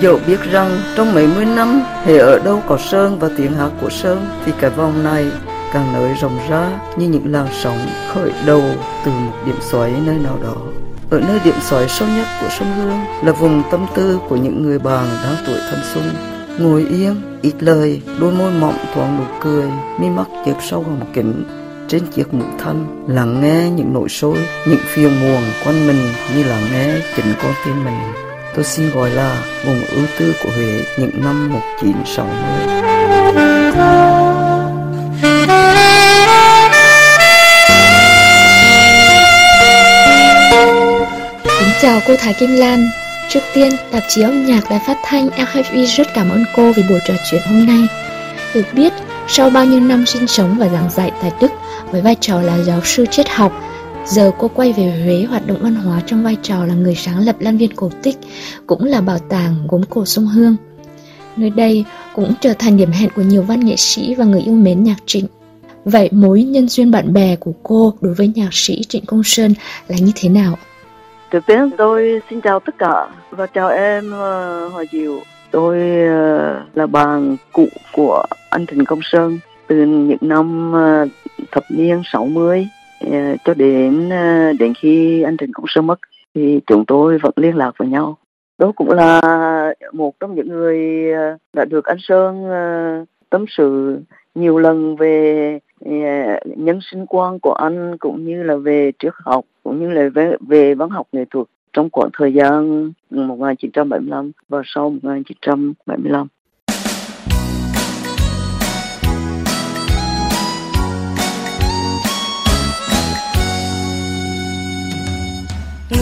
Dẫu biết rằng trong mấy mươi năm hệ ở đâu có sơn và tiếng hát của sơn thì cái vòng này càng nới rộng ra như những làn sóng khởi đầu từ một điểm xoáy nơi nào đó. Ở nơi điểm xoáy sâu nhất của sông Hương là vùng tâm tư của những người bạn đang tuổi thanh xuân. Ngồi yên, ít lời, đôi môi mọng thoáng nụ cười, mi mắt chớp sâu vòng kính, trên chiếc mũ thanh, lắng nghe những nỗi sôi, những phiền muộn quanh mình như lắng nghe chính con tim mình. Tôi xin gọi là vùng ưu tư của Huế những năm 1960. Chào cô Thái Kim Lan Trước tiên, tạp chí âm nhạc Đài Phát thanh LHV rất cảm ơn cô vì buổi trò chuyện hôm nay. Được biết, sau bao nhiêu năm sinh sống và giảng dạy tại Đức với vai trò là giáo sư triết học, giờ cô quay về Huế hoạt động văn hóa trong vai trò là người sáng lập Lan Viên Cổ Tích, cũng là bảo tàng gốm cổ sông Hương. Nơi đây cũng trở thành điểm hẹn của nhiều văn nghệ sĩ và người yêu mến nhạc trịnh. Vậy mối nhân duyên bạn bè của cô đối với nhạc sĩ Trịnh Công Sơn là như thế nào? Trước tiên tôi xin chào tất cả và chào em ờ, Hòa Diệu. Tôi ờ, là bạn cụ của anh Trịnh Công Sơn từ những năm ờ, thập niên 60 mươi. Ờ, cho đến ờ, đến khi anh Trần Công Sơn mất thì chúng tôi vẫn liên lạc với nhau. Đó cũng là một trong những người ờ, đã được anh Sơn tâm sự nhiều lần về nhân sinh quan của anh cũng như là về triết học cũng như là về, về văn học nghệ thuật trong khoảng thời gian 1975 và sau 1975.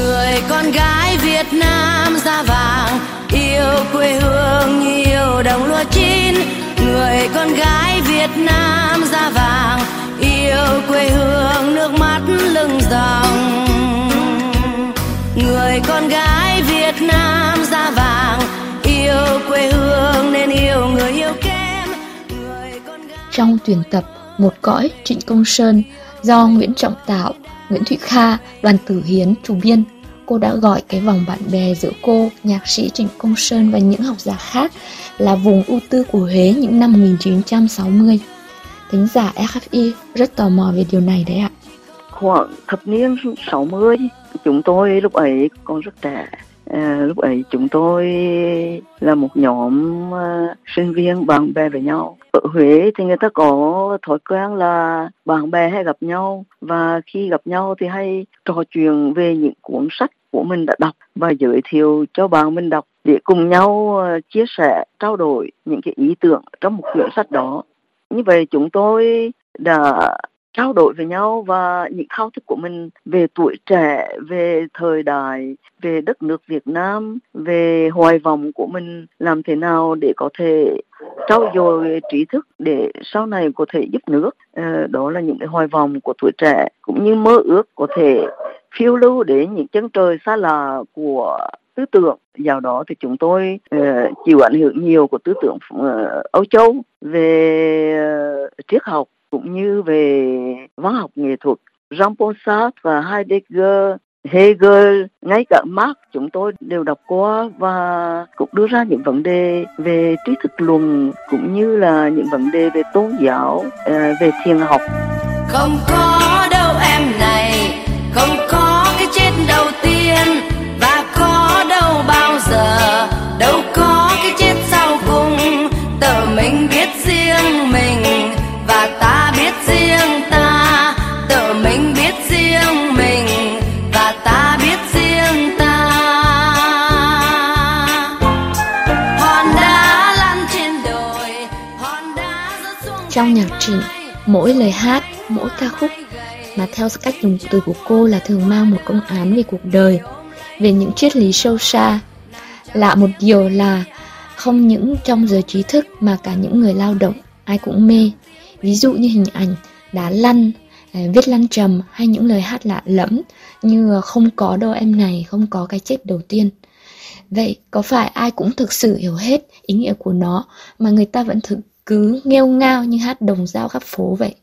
Người con gái Việt Nam da vàng yêu quê hương như yêu đồng lúa chín. Người con gái Việt Nam da vàng yêu quê hương nước mắt lưng dòng. Người con gái Việt Nam da vàng yêu quê hương nên yêu người yêu kém. Người con gái... trong tuyển tập một cõi Trịnh Công Sơn do Nguyễn Trọng Tạo, Nguyễn Thụy Kha, Đoàn Tử Hiến chủ biên cô đã gọi cái vòng bạn bè giữa cô, nhạc sĩ Trịnh Công Sơn và những học giả khác là vùng ưu tư của Huế những năm 1960. Thính giả FFI rất tò mò về điều này đấy ạ. Khoảng thập niên 60, chúng tôi lúc ấy còn rất trẻ. À, lúc ấy chúng tôi là một nhóm uh, sinh viên bạn bè với nhau. Ở Huế thì người ta có thói quen là bạn bè hay gặp nhau và khi gặp nhau thì hay trò chuyện về những cuốn sách của mình đã đọc và giới thiệu cho bạn mình đọc để cùng nhau ờ, chia sẻ trao đổi những cái ý tưởng trong một quyển sách đó như vậy chúng tôi đã trao đổi với nhau và những khao thức của mình về tuổi trẻ, về thời đại, về đất nước Việt Nam, về hoài vọng của mình làm thế nào để có thể trau dồi trí thức để sau này có thể giúp nước. Ờ, đó là những cái hoài vọng của tuổi trẻ cũng như mơ ước có thể phiêu lưu đến những chân trời xa lạ của tư tưởng vào đó thì chúng tôi uh, chịu ảnh hưởng nhiều của tư tưởng uh, Âu Châu về uh, triết học cũng như về văn học nghệ thuật Jean-Paul Sartre và Heidegger Hegel, ngay cả Marx chúng tôi đều đọc qua và cũng đưa ra những vấn đề về trí thức luận cũng như là những vấn đề về tôn giáo, về thiền học. Không có đâu em này, không có Trong nhạc trình mỗi lời hát, mỗi ca khúc mà theo cách dùng từ của cô là thường mang một công án về cuộc đời, về những triết lý sâu xa. Lạ một điều là không những trong giới trí thức mà cả những người lao động ai cũng mê. Ví dụ như hình ảnh đá lăn, à, viết lăn trầm hay những lời hát lạ lẫm như à, không có đâu em này, không có cái chết đầu tiên. Vậy có phải ai cũng thực sự hiểu hết ý nghĩa của nó mà người ta vẫn thực cứ nghêu ngao như hát đồng dao khắp phố vậy?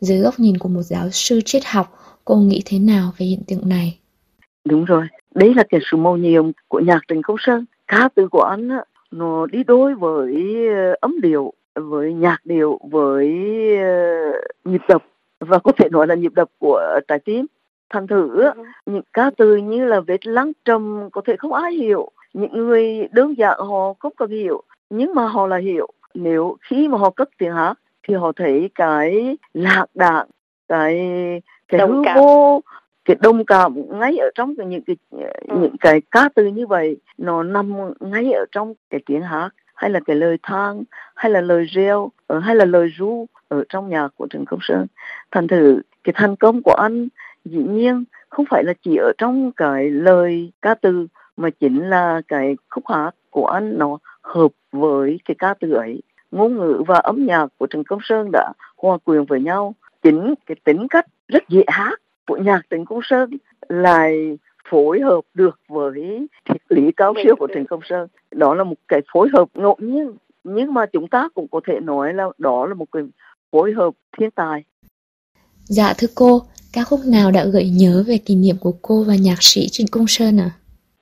Dưới góc nhìn của một giáo sư triết học, cô nghĩ thế nào về hiện tượng này? Đúng rồi, đấy là cái sự mầu nhiệm của nhạc Trịnh Công Sơn. ca từ của anh nó đi đôi với ờ, âm điệu với nhạc điệu với uh, nhịp đập và có thể nói là nhịp đập của trái tim thành thử ừ. những ca từ như là vết lắng trầm có thể không ai hiểu những người đơn giản họ không cần hiểu nhưng mà họ là hiểu nếu khi mà họ cất tiếng hát thì họ thấy cái lạc đạn cái cái hư vô cái đồng cảm ngay ở trong cái, những cái ừ. những cái ca từ như vậy nó nằm ngay ở trong cái tiếng hát hay là cái lời than hay là lời reo ờ, hay là lời ru ở trong nhạc của Trần Công Sơn thành thử cái thành công của anh dĩ nhiên không phải là chỉ ở trong cái lời ca từ mà chính là cái khúc hát của anh nó hợp với cái ca từ ấy ngôn ngữ và âm nhạc của Trần Công Sơn đã hòa quyện với nhau. Chính cái tính cách rất dễ hát của nhạc Trần Công Sơn lại phối hợp được với triết lý cao siêu của Trần Công Sơn. Đó là một cái phối hợp ngẫu nhiên nhưng mà chúng ta cũng có thể nói là đó là một cái phối hợp thiên tài. Dạ thưa cô ca khúc nào đã gợi nhớ về kỷ niệm của cô và nhạc sĩ Trịnh Công Sơn à?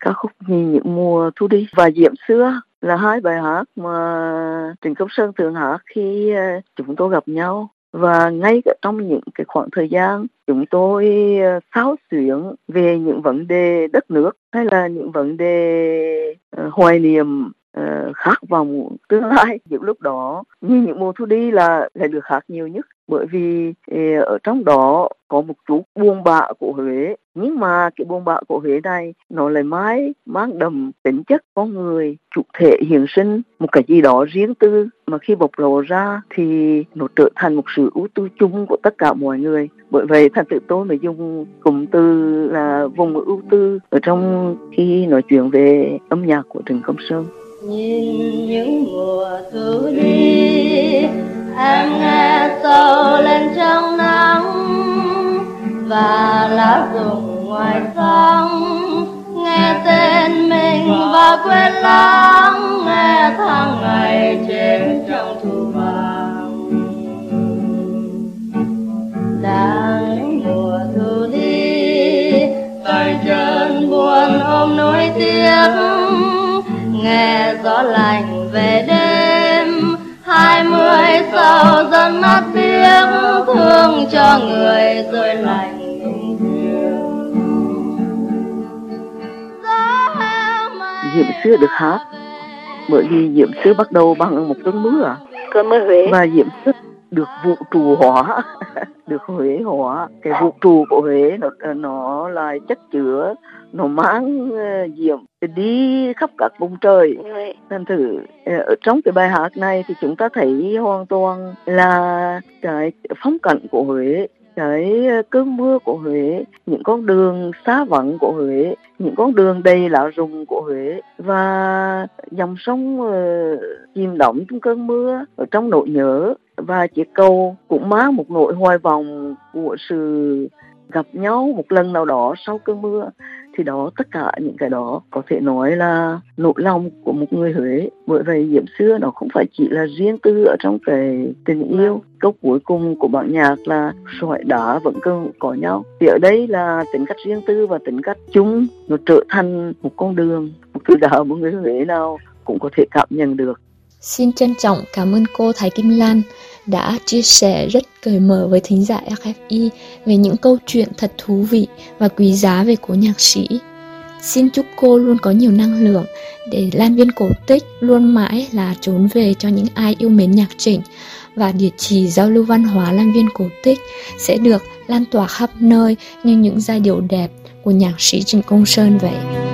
Ca khúc Nhìn những mùa thu đi và Diệm xưa là hai bài hát mà Trịnh Công Sơn thường hát khi ờ, chúng tôi gặp nhau. Và ngay trong những cái khoảng thời gian chúng tôi ờ, xáo xuyến về những vấn đề đất nước hay là những vấn đề ờ, hoài niệm uh, khát vọng tương lai. Những lúc đó như những mùa thu đi là lại được khác nhiều nhất. Bởi vì ờ, ở trong đó có một chút buôn bã của Huế. Nhưng mà cái buôn bã của Huế này nó lại mãi mang đậm tính chất con người chủ thể hiện sinh. Một cái gì đó riêng tư mà khi bộc lộ ra thì nó trở thành một sự ưu tư chung của tất cả mọi người. Bởi vậy thành tự tôi mới dùng cụm từ là vùng ưu tư ở trong khi nói chuyện về âm nhạc của Trần Công Sơn nhìn những mùa thu đi, em nghe sâu lên trong nắng và lá rụng ngoài sông. Nghe tên mình và quên lãng, nghe tháng ngày trên trong thu vàng. Đang mùa thu đi tay chân buồn ôm nỗi tiếc. Nghe gió lạnh về đêm. Hai mươi sau dần mắt tiếng thương cho người rơi lạnh Diệm xưa được hát bởi vì Diệm xưa bắt đầu bằng một cơn mưa cơn mưa Huế. Và Diệm xưa được vũ trụ hóa được Huế hóa cái vũ trụ của Huế nó nó là chất chứa nó mang uh, diệm đi khắp các vùng trời. Thành thử uh, ở trong cái bài hát này thì chúng ta thấy hoàn toàn là cái phong cảnh của Huế cái ờ, cơn mưa của Huế, những con đường xa vắng của Huế, những con đường đầy lá rụng của Huế và dòng sông uh, chìm đắm trong cơn mưa ở trong nỗi nhớ. Và chiếc cầu cũng mang một nỗi hoài vọng của sự gặp nhau một lần nào đó sau cơn mưa thì đó tất cả những cái đó có thể nói là nỗi lòng của một người Huế bởi vậy diệm xưa nó không phải chỉ là riêng tư ở trong cái tình yêu câu cuối cùng của bản nhạc là sỏi đá vẫn cần có nhau. Thì ở đây là tính cách riêng tư và tính cách chung nó trở thành một con đường một thứ đạo một người Huế nào cũng có thể cảm nhận được. Xin trân trọng cảm ơn cô Thái Kim Lan đã chia sẻ rất cởi mở với thính giả FFI về những câu chuyện thật thú vị và quý giá về cố nhạc sĩ. Xin chúc cô luôn có nhiều năng lượng để Lan Viên Cổ Tích luôn mãi là trốn về cho những ai yêu mến nhạc trịnh và địa chỉ giao lưu văn hóa Lan Viên Cổ Tích sẽ được lan tỏa khắp nơi như những giai điệu đẹp của nhạc sĩ Trịnh Công Sơn vậy.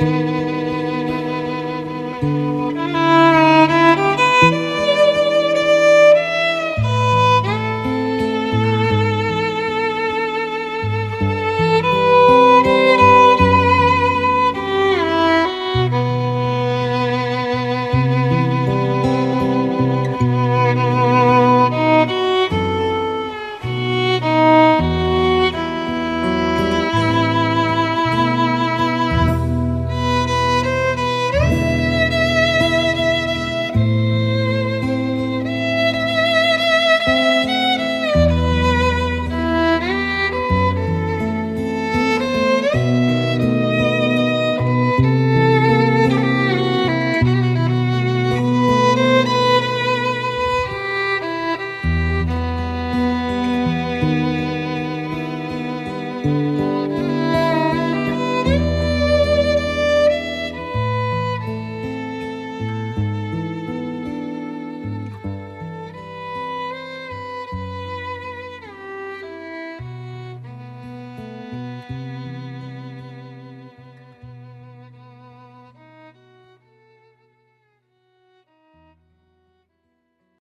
Música